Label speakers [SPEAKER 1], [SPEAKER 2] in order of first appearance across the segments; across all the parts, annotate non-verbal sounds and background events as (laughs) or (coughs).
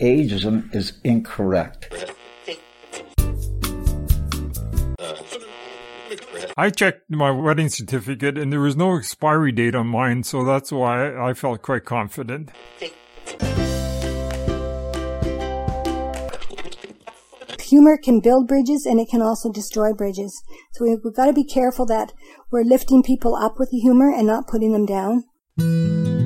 [SPEAKER 1] Ageism is incorrect.
[SPEAKER 2] I checked my wedding certificate and there was no expiry date on mine, so that's why I felt quite confident.
[SPEAKER 3] Humor can build bridges and it can also destroy bridges. So we've, we've got to be careful that we're lifting people up with the humor and not putting them down.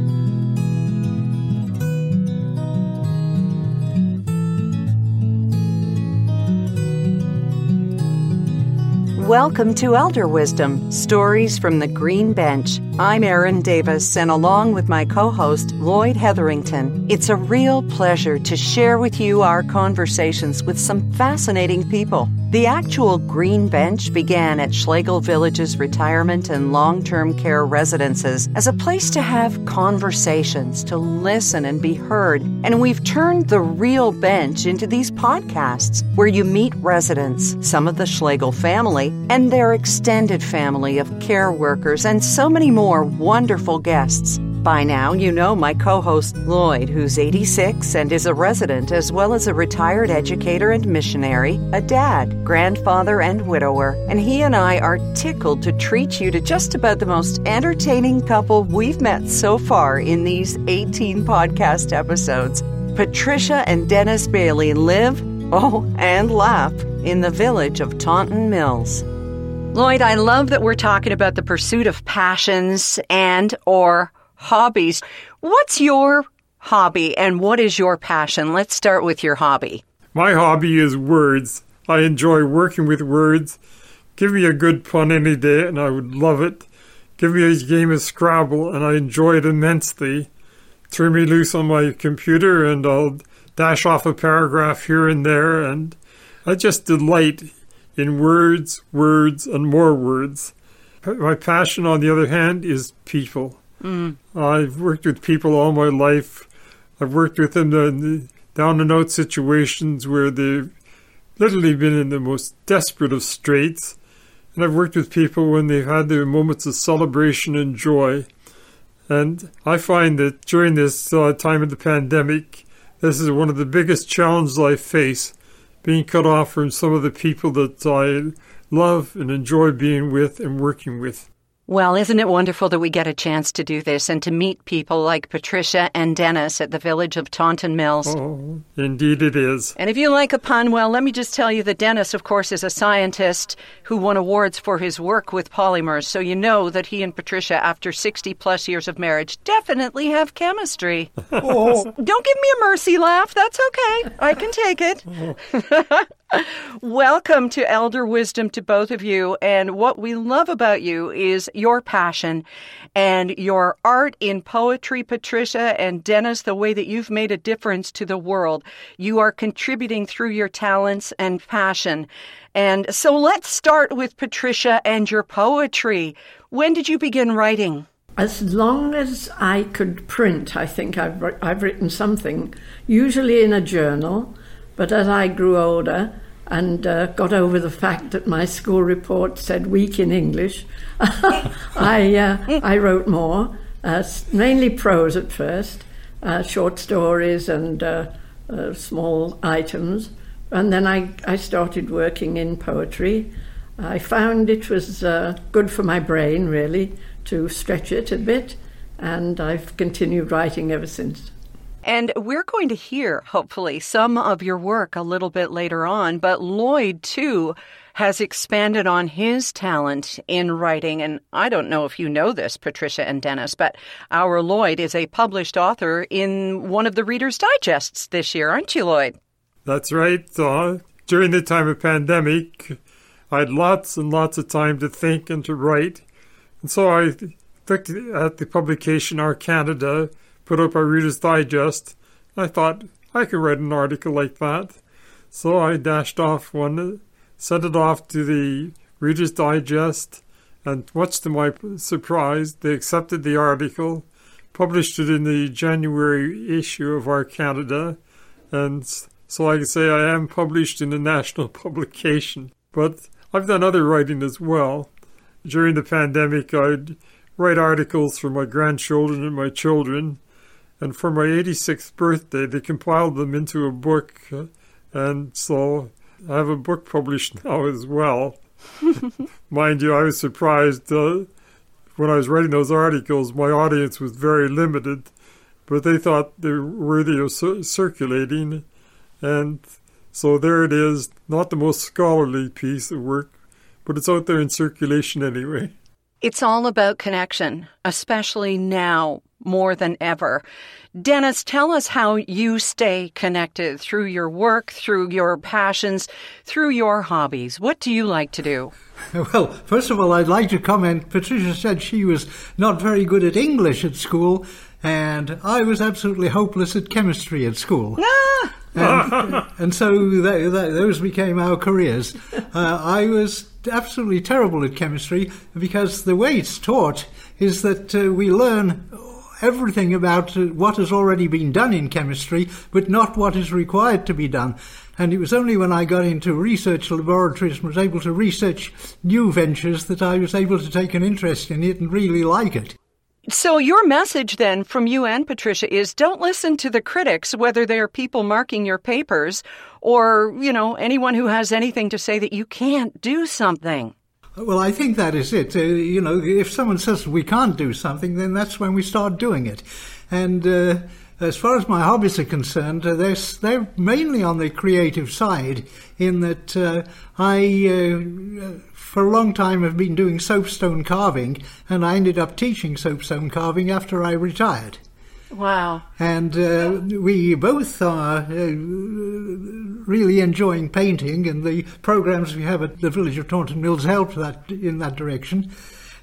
[SPEAKER 4] Welcome to Elder Wisdom Stories from the Green Bench. I'm Erin Davis, and along with my co host, Lloyd Hetherington, it's a real pleasure to share with you our conversations with some fascinating people. The actual Green Bench began at Schlegel Village's retirement and long term care residences as a place to have conversations, to listen and be heard. And we've turned the real bench into these podcasts where you meet residents, some of the Schlegel family, and their extended family of care workers, and so many more wonderful guests. By now, you know my co host Lloyd, who's 86 and is a resident as well as a retired educator and missionary, a dad, grandfather, and widower. And he and I are tickled to treat you to just about the most entertaining couple we've met so far in these 18 podcast episodes. Patricia and Dennis Bailey live, oh, and laugh in the village of Taunton Mills. Lloyd, I love that we're talking about the pursuit of passions and or hobbies. What's your hobby and what is your passion? Let's start with your hobby.
[SPEAKER 2] My hobby is words. I enjoy working with words. Give me a good pun any day and I would love it. Give me a game of Scrabble and I enjoy it immensely. Turn me loose on my computer and I'll dash off a paragraph here and there and I just delight in words, words, and more words. My passion, on the other hand, is people. Mm. I've worked with people all my life. I've worked with them in down and out situations where they've literally been in the most desperate of straits. And I've worked with people when they've had their moments of celebration and joy. And I find that during this uh, time of the pandemic, this is one of the biggest challenges I face being cut off from some of the people that I love and enjoy being with and working with.
[SPEAKER 4] Well, isn't it wonderful that we get a chance to do this and to meet people like Patricia and Dennis at the village of Taunton Mills?
[SPEAKER 2] Oh, indeed it is.
[SPEAKER 4] And if you like a pun, well, let me just tell you that Dennis, of course, is a scientist who won awards for his work with polymers. So you know that he and Patricia, after 60 plus years of marriage, definitely have chemistry. (laughs) oh. Don't give me a mercy laugh. That's okay. I can take it. Oh. (laughs) Welcome to Elder Wisdom to both of you. And what we love about you is your passion and your art in poetry, Patricia and Dennis, the way that you've made a difference to the world. You are contributing through your talents and passion. And so let's start with Patricia and your poetry. When did you begin writing?
[SPEAKER 5] As long as I could print, I think I've, I've written something, usually in a journal. But as I grew older, and uh, got over the fact that my school report said weak in English, (laughs) I, uh, I wrote more, uh, mainly prose at first, uh, short stories and uh, uh, small items. And then I, I started working in poetry. I found it was good for my brain, really, to stretch it a bit, and I've continued writing ever since.
[SPEAKER 4] And we're going to hear, hopefully, some of your work a little bit later on. But Lloyd, too, has expanded on his talent in writing. And I don't know if you know this, Patricia and Dennis, but our Lloyd is a published author in one of the Reader's Digests this year, aren't you, Lloyd?
[SPEAKER 2] That's right. Uh, during the time of pandemic, I had lots and lots of time to think and to write. And so I looked at the publication Our Canada put up a Reader's Digest. I thought I could write an article like that. So I dashed off one, sent it off to the Reader's Digest, and much to my surprise, they accepted the article, published it in the January issue of Our Canada, and so I can say I am published in a national (laughs) publication. But I've done other writing as well. During the pandemic, I'd write articles for my grandchildren and my children, And for my 86th birthday, they compiled them into a book. uh, And so I have a book published (laughs) now as well. (laughs) Mind you, I was surprised uh, when I was writing those articles, my audience was very limited, but they thought they were worthy of cir- circulating. And so there it is, not the most scholarly piece of work, but it's out there in circulation anyway.
[SPEAKER 4] It's all about connection, especially now more than ever. Dennis, tell us how you stay connected through your work, through your passions, through your hobbies. What do you like to do? (laughs)
[SPEAKER 6] Well, first of all, I'd like to comment. Patricia said she was not very good at English at school, and I was absolutely hopeless at chemistry at school. (laughs) and, and so those became our careers. Uh, I was absolutely terrible at chemistry because the way it's taught is that uh, we learn everything about what has already been done in chemistry, but not what is required to be done. And it was only when I got into research laboratories and was able to research new ventures that I was able to take an interest in it and really like it.
[SPEAKER 4] So, your message then from you and Patricia is don't listen to the critics, whether they're people marking your papers or, you know, anyone who has anything to say that you can't do something.
[SPEAKER 6] Well, I think that is it. Uh, you know, if someone says we can't do something, then that's when we start doing it. And uh, as far as my hobbies are concerned, uh, they're, they're mainly on the creative side, in that uh, I, uh, for a long time, have been doing soapstone carving, and I ended up teaching soapstone carving after I retired.
[SPEAKER 4] Wow.
[SPEAKER 6] And uh, we both are uh, really enjoying painting, and the programs we have at the village of Taunton Mills help that in that direction.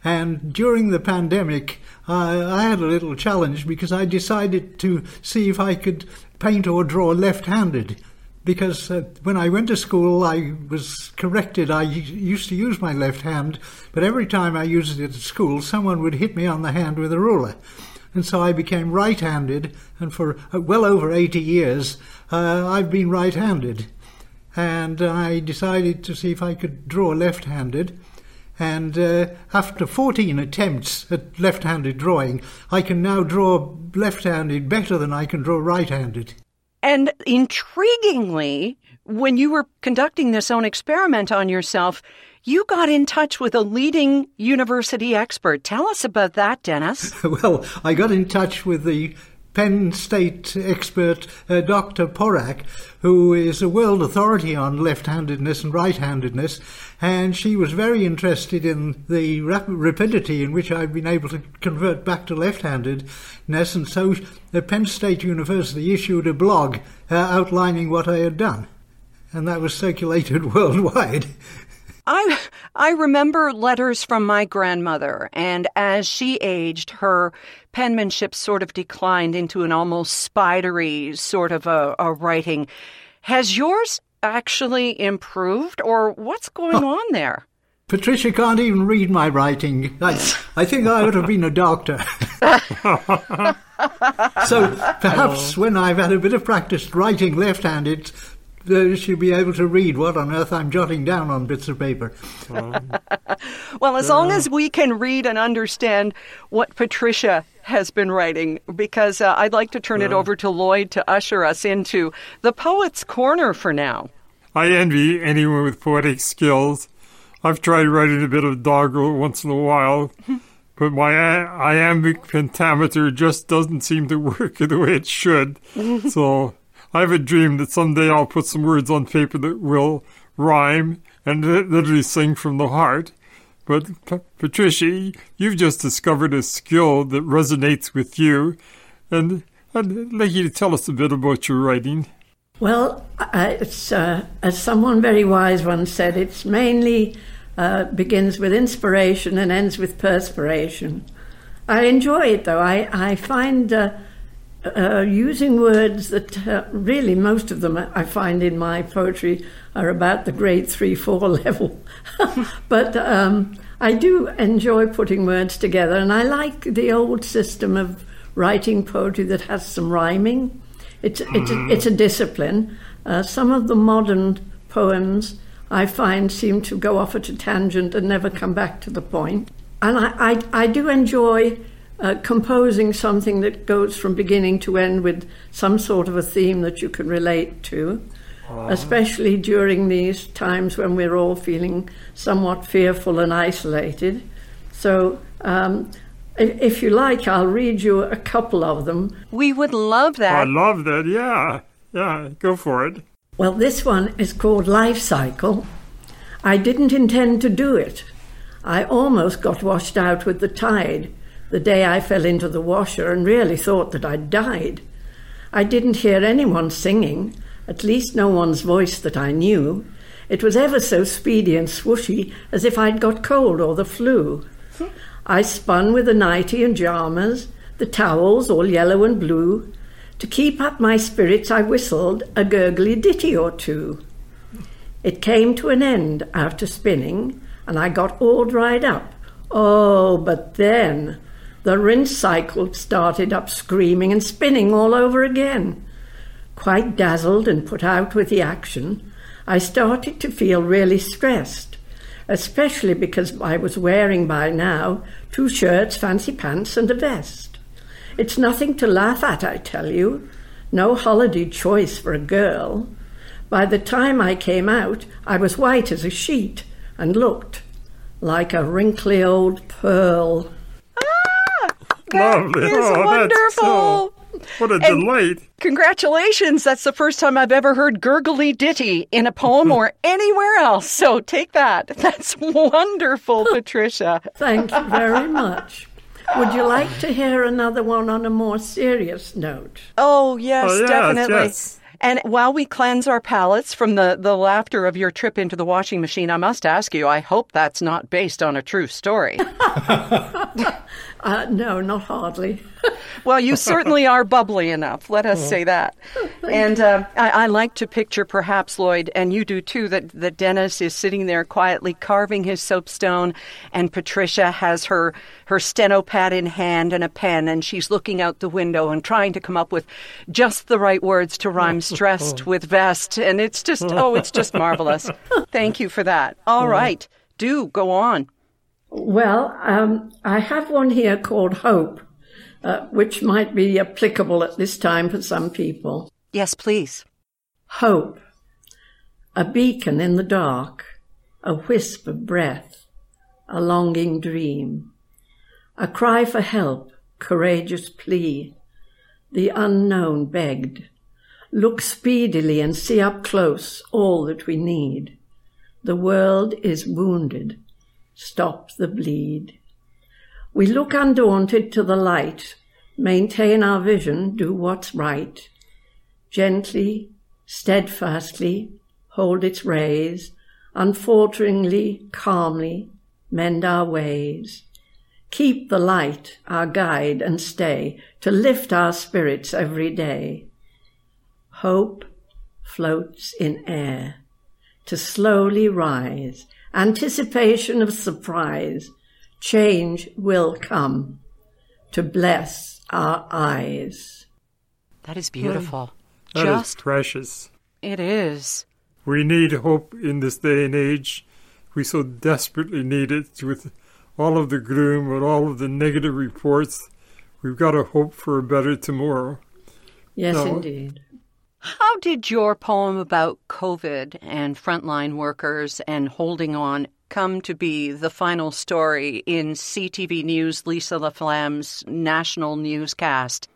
[SPEAKER 6] And during the pandemic, uh, I had a little challenge because I decided to see if I could paint or draw left-handed. Because uh, when I went to school, I was corrected. I used to use my left hand, but every time I used it at school, someone would hit me on the hand with a ruler and so I became right-handed, and for uh, well over 80 years uh, I've been right-handed. And I decided to see if I could draw left-handed, and uh, after 14 attempts at left-handed drawing, I can now draw left-handed better than I can draw right-handed.
[SPEAKER 4] And intriguingly, when you were conducting this own experiment on yourself, you got in touch with a leading university expert. Tell us about that, Dennis. (laughs)
[SPEAKER 6] well, I got in touch with the Penn State expert uh, Dr. Porac, who is a world authority on left-handedness and right-handedness, and she was very interested in the rap- rapidity in which I've been able to convert back to left-handedness, and so the Penn State University issued a blog uh, outlining what I had done, and that was circulated (laughs) worldwide.
[SPEAKER 4] I I remember letters from my grandmother, and as she aged, her penmanship sort of declined into an almost spidery sort of a, a writing. Has yours actually improved, or what's going oh. on there?
[SPEAKER 6] Patricia can't even read my writing. I, I think I would have been a doctor. (laughs) so perhaps when I've had a bit of practice writing left-handed, uh, she'll be able to read what on earth I'm jotting down on bits of paper. (laughs)
[SPEAKER 4] well, as long as we can read and understand what Patricia has been writing, because uh, I'd like to turn it over to Lloyd to usher us into the Poet's Corner for now.
[SPEAKER 2] I envy anyone with poetic skills. I've tried writing a bit of doggerel once in a while, (laughs) but my iambic pentameter just doesn't seem to work (laughs) the way it should. so I have a dream that someday I'll put some words on paper that will rhyme and literally sing from the heart. But P- Patricia, you've just discovered a skill that resonates with you, and I'd like you to tell us a bit about your writing.
[SPEAKER 5] Well, it's uh, as someone very wise once said, it's mainly uh, begins with inspiration and ends with perspiration. I enjoy it though. I I find. Uh, using words that uh, really most of them I find in my poetry are about the grade three, four (laughs) level. but um, I do enjoy putting words together, and I like the old system of writing poetry that has some rhyming. It's, it's, a, it's a discipline. Uh, some of the modern poems I find seem to go off at a tangent and never come back to the point. And I, I, I do enjoy uh, composing something that goes from beginning to end with some sort of a theme that you can relate to, especially during these times when we're all feeling somewhat fearful and isolated. So, um, if, if you like, I'll read you a couple of them.
[SPEAKER 4] We would love that.
[SPEAKER 2] I love that. Yeah. Yeah. Go for it.
[SPEAKER 5] Well, this one is called Life Cycle. I didn't intend to do it. I almost got washed out with the tide the day I fell into the washer and really thought that I'd died. I didn't hear anyone singing, at least no one's voice that I knew. It was ever so speedy and swooshy, as if I'd got cold or the flu. I spun with the nightie and jammers, the towels all yellow and blue. To keep up my spirits, I whistled a gurgly ditty or two. It came to an end after spinning, and I got all dried up. Oh, but then the rinse cycle started up screaming and spinning all over again. Quite dazzled and put out with the action, I started to feel really stressed, especially because I was wearing by now two shirts, fancy pants, and a vest. It's nothing to laugh at, I tell you. No holiday choice for a girl. By the time I came out, I was white as a sheet and looked like a wrinkly old pearl.
[SPEAKER 2] Lovely.
[SPEAKER 4] is
[SPEAKER 2] oh, That's uh,
[SPEAKER 4] wonderful.
[SPEAKER 2] so, what a
[SPEAKER 4] And-
[SPEAKER 2] delight.
[SPEAKER 4] Congratulations. That's the first time I've ever heard gurgly ditty in a poem (laughs) or anywhere else. So take that. (laughs) That's wonderful, (laughs) Patricia.
[SPEAKER 5] Thank you very much. Would you like to hear another one on a more serious note?
[SPEAKER 4] Oh, yes,
[SPEAKER 2] Oh, yes,
[SPEAKER 4] definitely.
[SPEAKER 2] yes.
[SPEAKER 4] And while we cleanse our palates from the, the laughter of your trip into the washing machine, I must ask you, I hope that's not based on a true story.
[SPEAKER 5] Uh, no, not hardly. (laughs)
[SPEAKER 4] Well, you certainly are bubbly enough. Let us say that. (laughs) And uh, I, I like to picture, perhaps, Lloyd, and you do too, that, that Dennis is sitting there quietly carving his soapstone, and Patricia has her, her steno pad in hand and a pen, and she's looking out the window and trying to come up with just the right words to rhyme (laughs) stressed with vest. And it's just, oh, it's just marvelous. Thank you for that. All right. Do go on.
[SPEAKER 5] Well, um, I have one here called Hope, uh, which might be applicable at this time for some people.
[SPEAKER 4] Yes, please.
[SPEAKER 5] Hope, a beacon in the dark, a wisp of breath, a longing dream, a cry for help, courageous plea. The unknown begged. Look speedily and see up close all that we need. The world is wounded. Stop the bleed. We look undaunted to the light, maintain our vision, do what's right. Gently, steadfastly, hold its rays, unfalteringly, calmly, mend our ways. Keep the light our guide and stay to lift our spirits every day. Hope floats in air to slowly rise, anticipation of surprise. Change will come to bless our eyes.
[SPEAKER 4] That is beautiful.
[SPEAKER 2] That is
[SPEAKER 4] just,
[SPEAKER 2] precious.
[SPEAKER 4] it is.
[SPEAKER 2] We need hope in this day and age. We so desperately need it with all of the gloom and all of the negative reports. We've got to hope for a better tomorrow.
[SPEAKER 5] Yes,
[SPEAKER 2] No.
[SPEAKER 5] indeed.
[SPEAKER 4] How did your poem about COVID and frontline workers and holding on come to be the final story in CTV News Lisa LaFlamme's national newscast?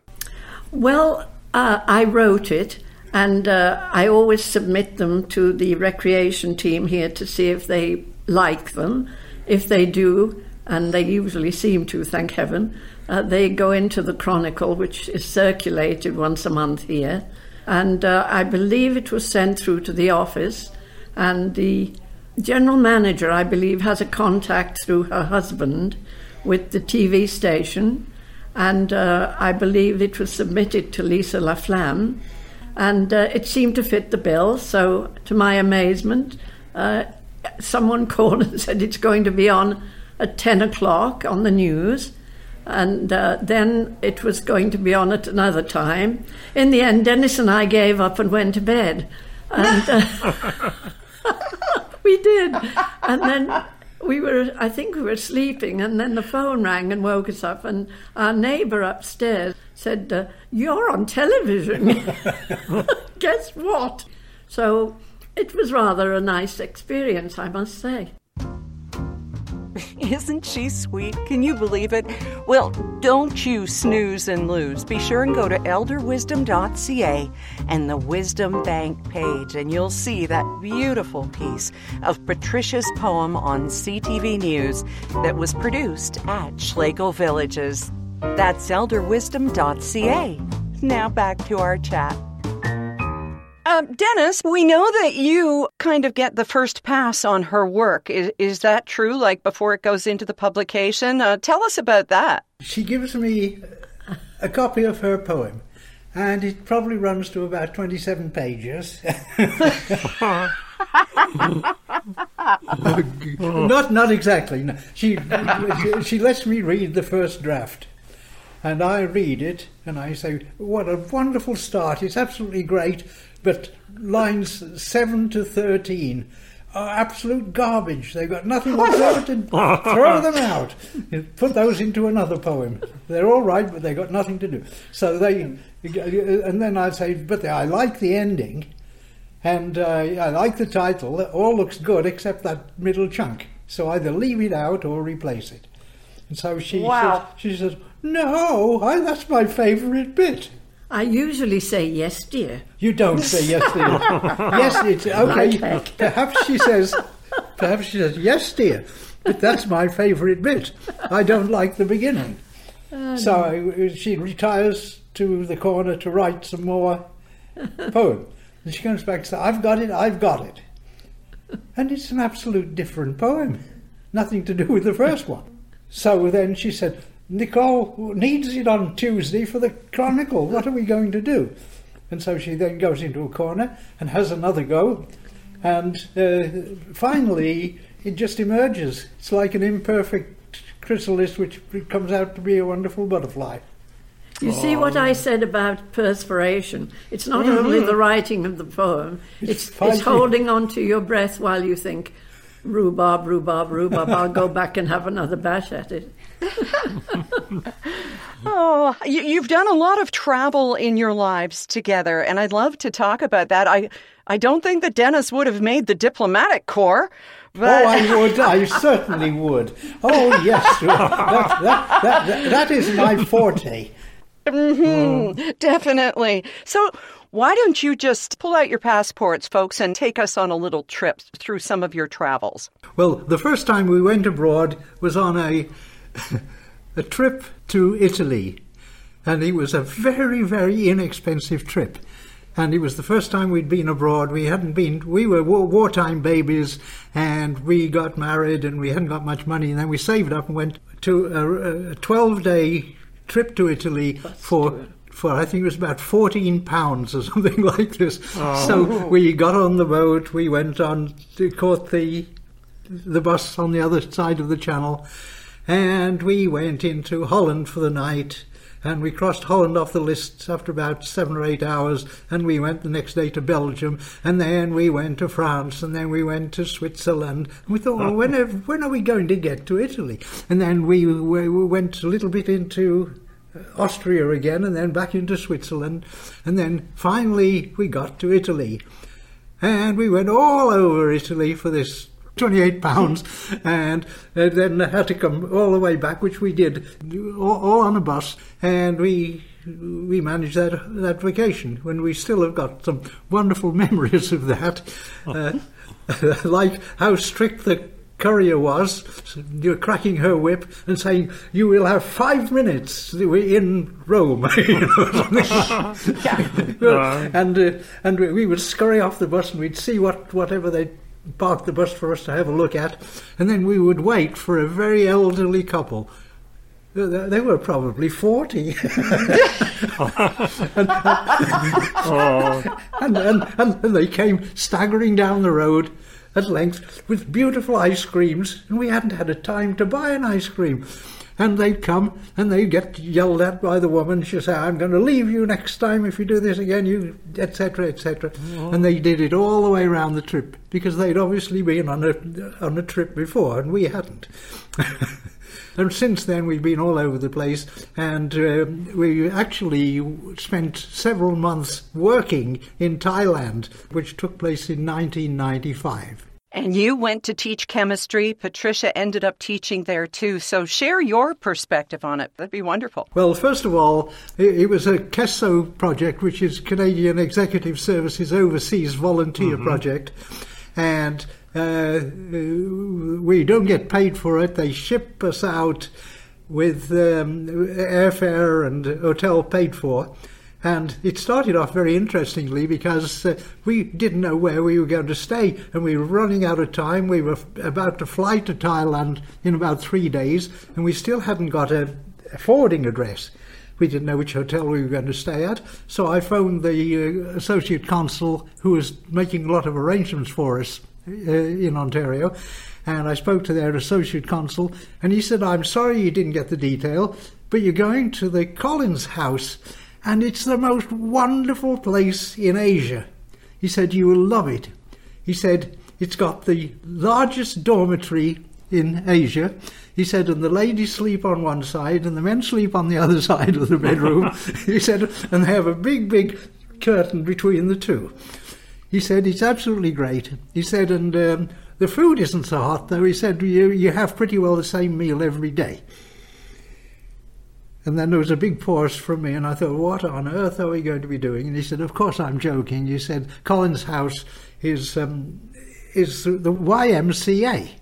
[SPEAKER 5] Well, uh, I wrote it, and uh, I always submit them to the recreation team here to see if they like them. If they do, and they usually seem to, thank heaven, uh, they go into the Chronicle, which is circulated once a month here. And uh, I believe it was sent through to the office, and the general manager, I believe, has a contact through her husband with the TV station. And uh, I believe it was submitted to Lisa LaFlamme, and uh, it seemed to fit the bill. So, to my amazement, uh, someone (laughs) called and said it's going to be on at 10 o'clock on the news, and uh, then it was going to be on at another time. In the end, Dennis and I gave up and went to bed. And uh, (laughs) we did. And then we were, I think we were sleeping, and then the phone rang and woke us up, and our neighbour upstairs said, uh, You're on television. (laughs) Guess what? So it was rather a nice experience, I must say. (laughs)
[SPEAKER 4] Isn't she sweet? Can you believe it? Well, don't you snooze and lose. Be sure and go to elderwisdom.ca and the Wisdom Bank page, and you'll see that beautiful piece of Patricia's poem on CTV News that was produced at Schlegel Villages. That's elderwisdom.ca. Now back to our chat. Uh, Dennis, we know that you kind of get the first pass on her work. Is, is that true? Like before it goes into the publication? Uh, tell us about that.
[SPEAKER 6] She gives me a copy of her poem, and it probably runs to about 27 pages. (laughs) not, not exactly. No. She, she, she lets me read the first draft. And I read it and I say, What a wonderful start! It's absolutely great but lines 7 to 13 are absolute garbage. They've got nothing whatsoever to (laughs) throw them out. Put those into another poem. They're all right, but they've got nothing to do. So they, and then I'd say, but I like the ending, and uh, I like the title. It all looks good except that middle chunk. So either leave it out or replace it. And so she
[SPEAKER 4] wow.
[SPEAKER 6] says, she says, no, I, that's my favourite bit.
[SPEAKER 5] I usually say yes, dear.
[SPEAKER 6] You don't say yes, dear. (laughs) yes, it's okay. Perhaps she says, perhaps she says yes, dear. But that's my favourite bit. I don't like the beginning. Oh, so no. Uh, she retires to the corner to write some more poem. And she comes back and says, I've got it, I've got it. And it's an absolute different poem. Nothing to do with the first one. So then she said, Nicole needs it on Tuesday for the Chronicle. What are we going to do? And so she then goes into a corner and has another go. And uh, finally, it just emerges. It's like an imperfect chrysalis which comes out to be a wonderful butterfly.
[SPEAKER 5] You oh. see what I said about perspiration? It's not mm-hmm. only the writing of the poem, it's, it's, it's holding on to your breath while you think, rhubarb, rhubarb, rhubarb, I'll go back and have another bash at it.
[SPEAKER 4] Oh, you, have done a lot of travel in your lives together, and I'd love to talk about that. I, I don't think that Dennis would have made the diplomatic corps. But...
[SPEAKER 6] Oh, I would. I certainly would. Oh, yes. (laughs) that, that, that, that is my forte.
[SPEAKER 4] Mm-hmm, oh. Definitely. So, why don't you just pull out your passports, folks, and take us on a little trip through some of your travels?
[SPEAKER 6] Well, the first time we went abroad was on a (laughs) a trip to Italy, and it was a very, very inexpensive trip. And it was the first time we'd been abroad. We hadn't been, we were war- wartime babies, and we got married, and we hadn't got much money. And then we saved up and went to a, a 12 day trip to Italy for for I think it was about fourteen pounds or (laughs) something like this. Oh. So we got on the boat, we went on, caught the the bus on the other side of the channel, and we went into Holland for the night. And we crossed Holland off the list after about seven or eight hours, and we went the next day to Belgium, and then we went to France, and then we went to Switzerland. And we thought, well, when (laughs) are, when are we going to get to Italy? And then we, we went a little bit into uh, Austria again, and then back into Switzerland, and then finally we got to Italy. And we went all over Italy for this 28 pounds, and uh, then had to come all the way back, which we did, all, all, on a bus, and we we managed that that vacation when we still have got some wonderful (laughs) memories of that, uh, (laughs) like how strict the courier was, you're cracking her whip and saying, "You will have five minutes We're in Rome," (laughs) and uh, and we would scurry off the bus and we'd see what whatever they parked the bus for us to have a look at, and then we would wait for a very elderly couple. They were probably 40. (laughs) and, and, and, and, they came staggering down the road at length with beautiful ice creams, and we hadn't had a time to buy an ice cream. And they'd come and they'd get yelled at by the woman. She'd say, I'm going to leave you next time if you do this again, you, etc., etc. And they did it all the way around the trip because they'd obviously been on a, on a trip before and we hadn't. (laughs) And since then, we've been all over the place, and uh, we actually spent several months working in Thailand, which took place in 1995.
[SPEAKER 4] And you went to teach chemistry. Patricia ended up teaching there too. So share your perspective on it. That'd be wonderful.
[SPEAKER 6] Well, first of all, it, it was a CESO project, which is Canadian Executive Services Overseas Volunteer mm-hmm. Project. And uh, we don't get paid for it. They ship us out with um, airfare and hotel paid for. And it started off very interestingly because uh, we didn't know where we were going to stay and we were running out of time. We were about to fly to Thailand in about three days and we still hadn't got a, a forwarding address. We didn't know which hotel we were going to stay at. So I phoned the uh, associate consul who was making a lot of arrangements for us uh, in Ontario. And I spoke to their associate consul, and he said, I'm sorry you didn't get the detail, but you're going to the Collins house, and it's the most wonderful place in Asia. He said, You will love it. He said, It's got the largest dormitory in Asia. He said, and the ladies sleep on one side and the men sleep on the other (laughs) side of the bedroom. (laughs) he said, and they have a big, big curtain between the two. He said, it's absolutely great. He said, and um, the food isn't so hot, though. He said, you, you have pretty well the same meal every day. And then there was a big pause from me, and I thought, what on earth are we going to be doing? And he said, of course I'm joking. He said, Collins House is, um, is the YMCA.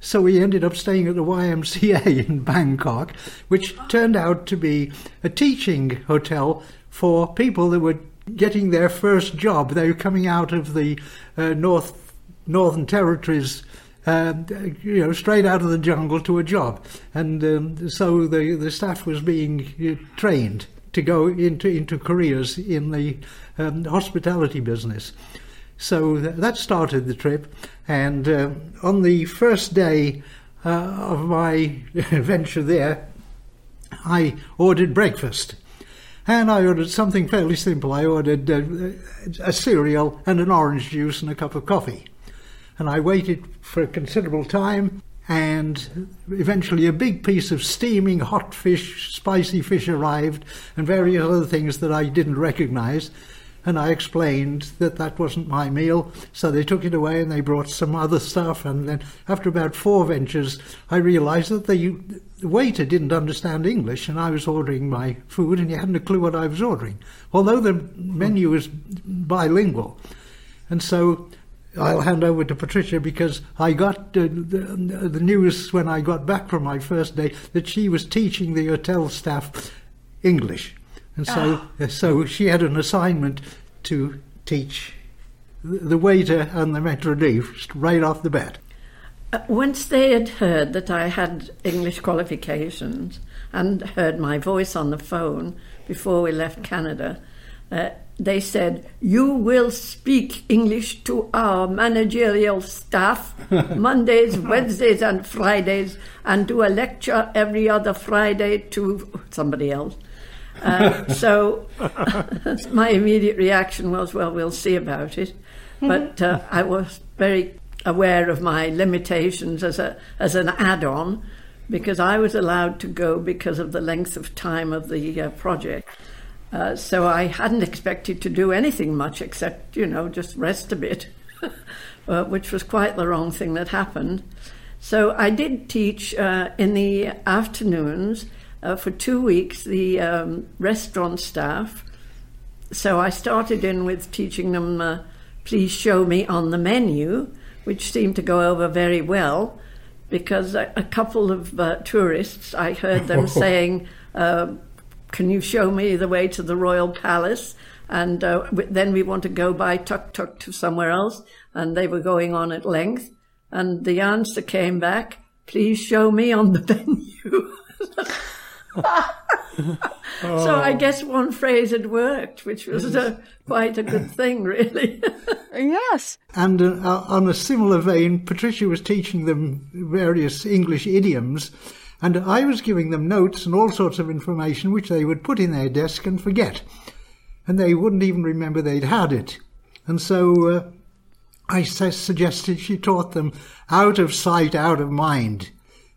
[SPEAKER 6] So we ended up staying at the YMCA (laughs) in Bangkok, which turned out to be a teaching hotel for people that were getting their first job. They were coming out of the uh, North Northern Territories. Uh, you know, straight out of the jungle to a job, and um, so the the staff was being uh, trained to go into into careers in the um, hospitality business. So th- that started the trip, and uh, on the first day uh, of my (laughs) venture there, I ordered breakfast and I ordered something fairly simple. I ordered uh, a cereal and an orange juice and a cup of coffee. And I waited for a considerable time, and eventually a big piece of steaming hot fish, spicy fish arrived, and various other things that I didn't recognize and I explained that that wasn't my meal. So they took it away and they brought some other stuff. And then after about four ventures, I realized that the, waiter didn't understand English and I was ordering my food and he hadn't a clue what I was ordering, although the menu was bilingual. And so I'll hand over to Patricia because I got the, the, news when I got back from my first day that she was teaching the hotel staff English. And so, oh. so she had an assignment to teach the waiter and the maitre d' right off the bat.
[SPEAKER 5] Uh, once they had heard that I had English qualifications and heard my voice on the phone before we left Canada, uh, they said, You will speak English to our managerial staff (laughs) Mondays, Wednesdays, and Fridays, and do a lecture every other Friday to somebody else. Uh, (laughs) so (laughs) my immediate reaction was, well, we'll see about it. Mm-hmm. But uh, I was very aware of my limitations as a as an add-on because I was allowed to go because of the length of time of the uh, project. Uh, so I hadn't expected to do anything much except, you know, just rest a bit, (laughs) uh, which was quite the wrong thing that happened. So I did teach uh, in the afternoons uh, for two weeks the um, restaurant staff. So I started in with teaching them, uh, please show me on the menu, which seemed to go over very well because a, a couple of uh, tourists, I heard them (laughs) saying, uh, can you show me the way to the Royal Palace? And uh, then we want to go by tuk tuk to somewhere else. And they were going on at length. And the answer came back, please show me on the (laughs) menu. (laughs) So I guess one phrase had worked, which was a, quite a good (coughs) thing, really.
[SPEAKER 4] yes.
[SPEAKER 6] And uh, on a similar vein, Patricia was teaching them various English idioms, And I was giving them notes and all sorts of information which they would put in their desk and forget. And they wouldn't even remember they'd had it. And so uh, I suggested she taught them out of sight, out of mind.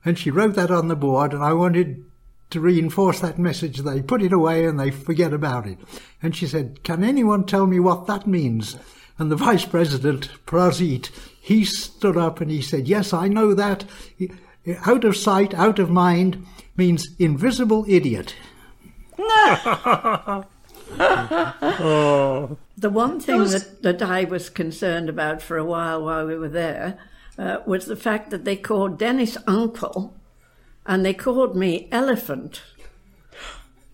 [SPEAKER 6] And she wrote that on the board, and I wanted to reinforce that message. They put it away and they forget about it. And she said, Can anyone tell me what that means? And the vice president, Prazit, he stood up and he said, Yes, I know that. Out of sight, out of mind means invisible idiot.
[SPEAKER 5] oh. (laughs) The one thing that, that I was concerned about for a while while we were there uh, was the fact that they called Dennis uncle and they called me elephant.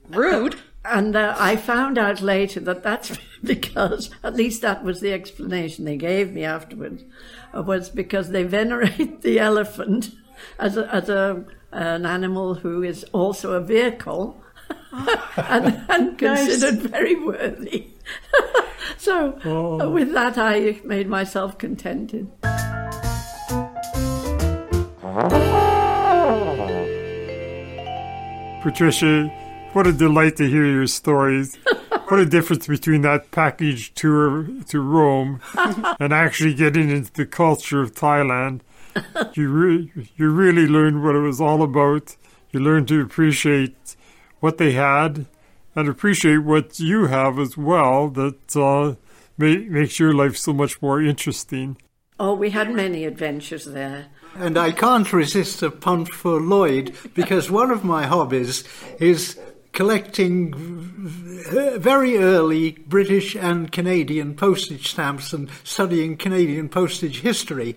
[SPEAKER 7] Rude.
[SPEAKER 5] And uh, I found out later that that's (laughs) because, at least that was the explanation they gave me afterwards, uh, was because they venerate the elephant as a, as a an animal who is also a vehicle ah. (laughs) and, and (laughs) considered nice. very worthy. (laughs) so, oh. with that, I made myself contented.
[SPEAKER 2] Patricia, what a delight to hear your stories. what a difference between that package tour to Rome and actually getting into the culture of Thailand. (laughs) You, re- you really learned what it was all about. You learned to appreciate what they had and appreciate what you have as well that uh, may- makes your life so much more interesting.
[SPEAKER 5] Oh, we had many adventures there.
[SPEAKER 6] And I can't resist a punt for Lloyd because one of my hobbies is collecting very early British and Canadian postage stamps and studying Canadian postage history.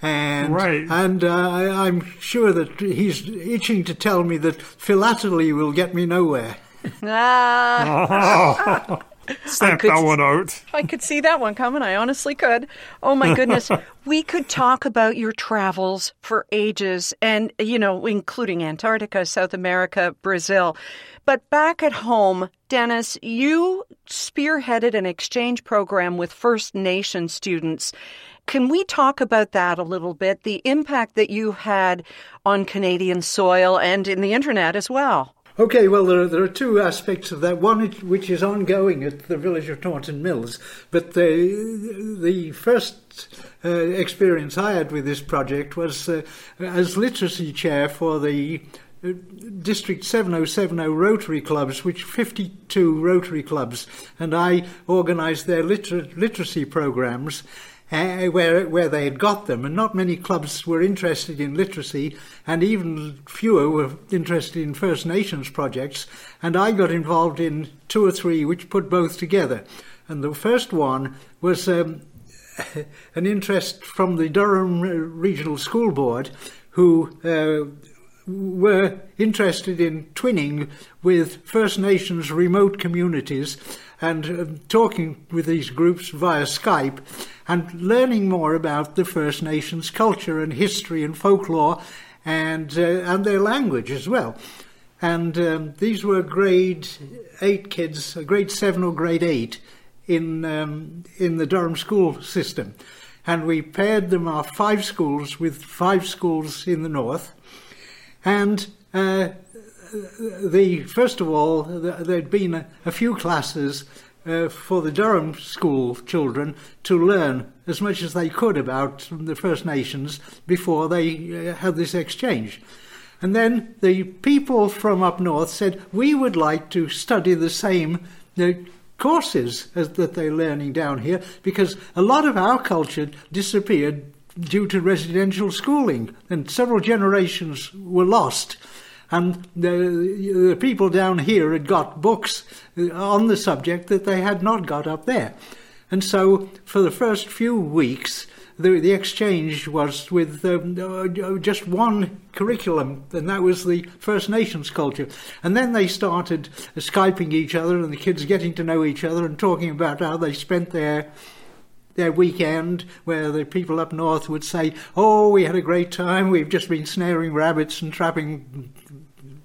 [SPEAKER 6] And,
[SPEAKER 2] right.
[SPEAKER 6] and uh, I'm sure that he's itching to tell me that philately will get me nowhere. (laughs)
[SPEAKER 7] Ah. (laughs)
[SPEAKER 2] Stamp that one out.
[SPEAKER 7] I could see that one coming. I honestly could. Oh my goodness. (laughs) we could talk about your travels for ages and, you know, including Antarctica, South America, Brazil. But back at home, Dennis, you spearheaded an exchange program with First Nation students. Can we talk about that a little bit? The impact that you had on Canadian soil and in the internet as well.
[SPEAKER 6] Okay, well, there are, there are two aspects of that. One which is ongoing at the village of Taunton Mills, but the the first uh, experience I had with this project was uh, as literacy chair for the uh, District 7070 Rotary Clubs, which 52 Rotary Clubs, and I organised their liter- literacy programs uh, where where they had got them, and not many clubs were interested in literacy, and even fewer were interested in First Nations projects. And I got involved in two or three which put both together. And the first one was um, (laughs) an interest from the Durham Regional School Board, who uh, were interested in twinning with First Nations remote communities and uh, talking with these groups via Skype and learning more about the First Nations culture and history and folklore and, uh, and their language as well. And um, these were grade eight kids, uh, grade seven or grade eight in, um, in the Durham school system. And we paired them off five schools with five schools in the north. And uh, the first of all, there'd been a, a few classes uh, for the Durham school children to learn as much as they could about the First Nations before they uh, had this exchange. And then the people from up north said, We would like to study the same uh, courses as, that they're learning down here because a lot of our culture disappeared due to residential schooling and several generations were lost and the, the people down here had got books on the subject that they had not got up there. And so, for the first few weeks, the, the exchange was with um, uh, just one curriculum, and that was the First Nations culture. And then they started Skyping each other, and the kids getting to know each other and talking about how they spent their their weekend, where the people up north would say, "Oh, we had a great time. We've just been snaring rabbits and trapping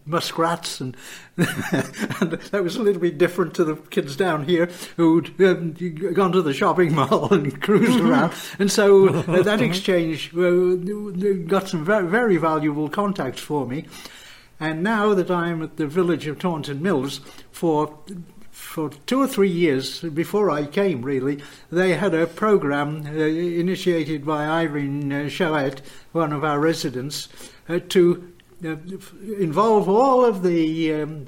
[SPEAKER 6] muskrats, and, (laughs) and, that was a little bit different to the kids down here who'd um, gone to the shopping (laughs) mall and cruised (laughs) around. And so uh, that exchange uh, got some very, very valuable contacts for me. And now that I'm at the village of Taunton Mills for for two or three years before I came, really, they had a program uh, initiated by Irene uh, Chouette, one of our residents, uh, to uh, involve all of the um,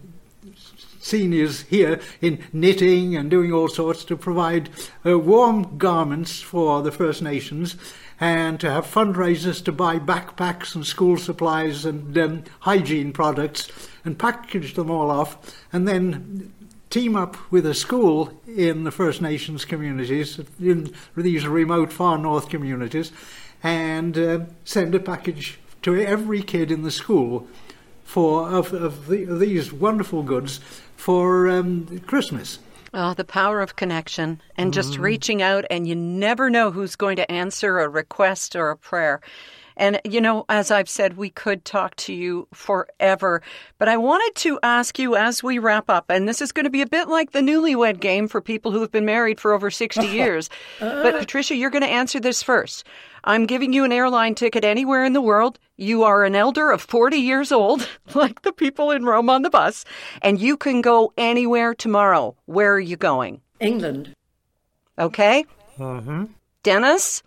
[SPEAKER 6] seniors here in knitting and doing all sorts to provide uh, warm garments for the First Nations and to have fundraisers to buy backpacks and school supplies and um, hygiene products and package them all off and then team up with a school in the First Nations communities, in these remote far north communities, and uh, send a package to every kid in the school for of, of, the, these wonderful goods for um, Christmas.
[SPEAKER 4] Oh, the power of connection and just mm. reaching out, and you never know who's going to answer a request or a prayer. And, you know, as I've said, we could talk to you forever. But I wanted to ask you as we wrap up, and this is going to be a bit like the newlywed game for people who have been married for over 60 (laughs) years. but, Patricia, you're going to answer this first. I'm giving you an airline ticket anywhere in the world. You are an elder of 40 years old, (laughs) like the people in Rome on the bus, and you can go anywhere tomorrow. Where are you going?
[SPEAKER 5] England.
[SPEAKER 4] Okay.
[SPEAKER 2] Uh-huh.
[SPEAKER 4] Dennis?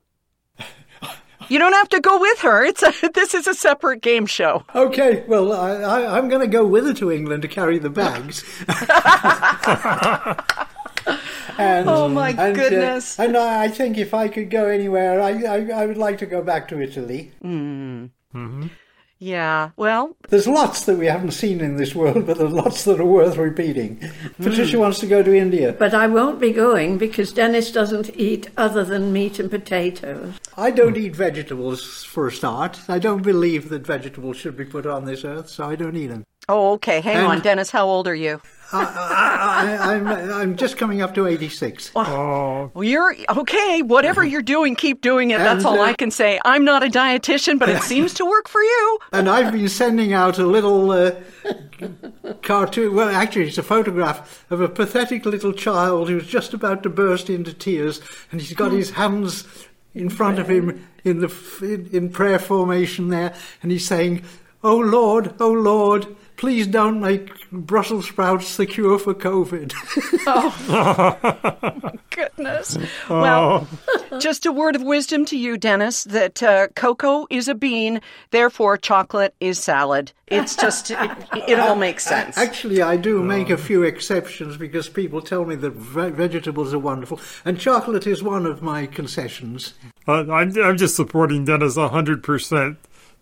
[SPEAKER 4] You don't have to go with her. It's a, (laughs) this is a separate game show.
[SPEAKER 6] Okay, well, I, am going to go with her to England to carry the bags. (laughs)
[SPEAKER 4] and, oh my and, uh, goodness!
[SPEAKER 6] Uh, and I think if I could go anywhere, I, I, I would like to go back to Italy.
[SPEAKER 4] Mm. Mm-hmm. Yeah, well.
[SPEAKER 6] There's lots that we haven't seen in this world, but there's lots that are worth repeating. Mm. Patricia wants to go to India.
[SPEAKER 5] But I won't be going because Dennis doesn't eat other than meat and potatoes.
[SPEAKER 6] I don't eat vegetables for a start. I don't believe that vegetables should be put on this earth, so I don't eat them.
[SPEAKER 4] Oh, okay. Hang and on, Dennis. How old are you?
[SPEAKER 6] I, am I'm, I'm just coming up to 86.
[SPEAKER 4] Oh. Well, you're okay. Whatever you're doing, keep doing it. That's and, all uh, I can say. I'm not a dietitian, but it (laughs) seems to work for you.
[SPEAKER 6] And I've been sending out a little uh, cartoon. Well, actually, it's a photograph of a pathetic little child who's just about to burst into tears, and he's got his hands in front of him in the in, in prayer formation there, and he's saying, "Oh Lord, oh Lord." please don't make Brussels sprouts the cure for COVID. (laughs)
[SPEAKER 4] oh, (laughs) goodness. Well, just a word of wisdom to you, Dennis, that uh, cocoa is a bean, therefore chocolate is salad. It's just, it, it all makes sense.
[SPEAKER 6] Actually, I do make a few exceptions because people tell me that vegetables are wonderful, and chocolate is one of my concessions.
[SPEAKER 2] Uh, I'm, I'm just supporting Dennis 100%.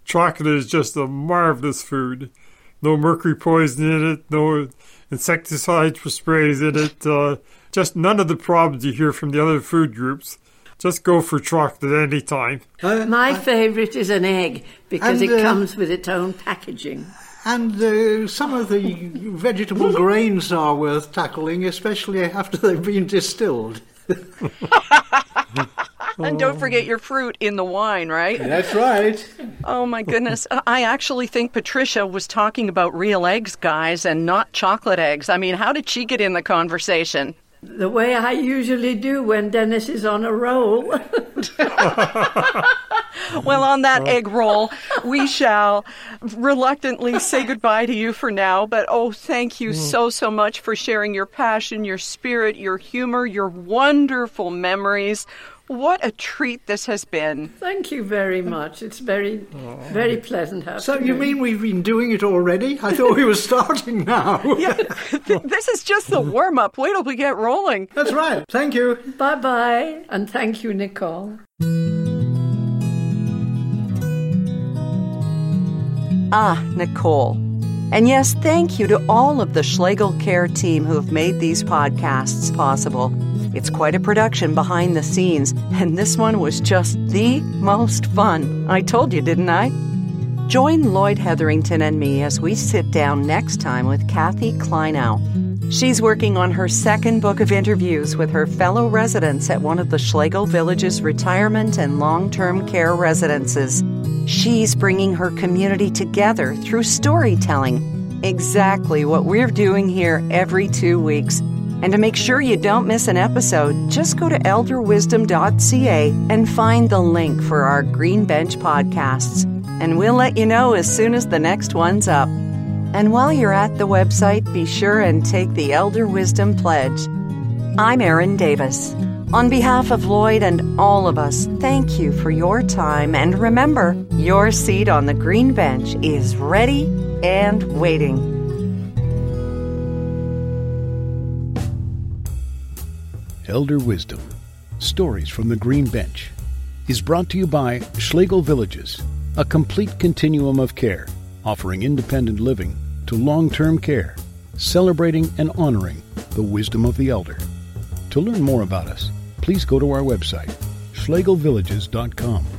[SPEAKER 2] Chocolate is just a marvelous food no mercury poison in it, no insecticides or sprays in it. Uh, just none of the problems you hear from the other food groups. Just go for chocolate any time.
[SPEAKER 5] Uh, My favourite is an egg because and, it uh, comes with its own packaging.
[SPEAKER 6] And uh, some of the vegetable (laughs) grains are worth tackling, especially after they've been distilled. (laughs)
[SPEAKER 4] and don't forget your fruit in the wine, right?
[SPEAKER 6] That's right.
[SPEAKER 4] Oh my goodness. I actually think Patricia was talking about real eggs, guys, and not chocolate eggs. I mean, how did she get in the conversation?
[SPEAKER 5] The way I usually do when Dennis is on a roll. (laughs)
[SPEAKER 4] well, on that egg roll, we shall reluctantly say goodbye to you for now. But oh, thank you mm. so, so much for sharing your passion, your spirit, your humor, your wonderful memories what a treat this has been.
[SPEAKER 5] Thank you very much. It's very, very pleasant.
[SPEAKER 6] So you mean we've been doing it already? I thought we were starting now. (laughs)
[SPEAKER 4] yeah, this is just the warm up. Wait till we get rolling.
[SPEAKER 6] That's right. Thank you.
[SPEAKER 5] Bye bye, and thank you, Nicole.
[SPEAKER 8] Ah, Nicole. And yes, thank you to all of the Schlegel Care team who have made these podcasts possible. It's quite a production behind the scenes, and this one was just the most fun. I told you, didn't I? Join Lloyd Hetherington and me as we sit down next time with Kathy Kleinow. She's working on her second book of interviews with her fellow residents at one of the Schlegel Village's retirement and long term care residences. She's bringing her community together through storytelling, exactly what we're doing here every two weeks. And to make sure you don't miss an episode, just go to elderwisdom.ca and find the link for our Green Bench podcasts. And we'll let you know as soon as the next one's up.
[SPEAKER 4] And while you're at the website, be sure and take the Elder Wisdom Pledge. I'm Erin Davis. On behalf of Lloyd and all of us, thank you for your time. And remember, your seat on the green bench is ready and waiting.
[SPEAKER 9] Elder Wisdom Stories from the Green Bench is brought to you by Schlegel Villages, a complete continuum of care, offering independent living to long term care, celebrating and honoring the wisdom of the elder. To learn more about us, please go to our website, schlegelvillages.com.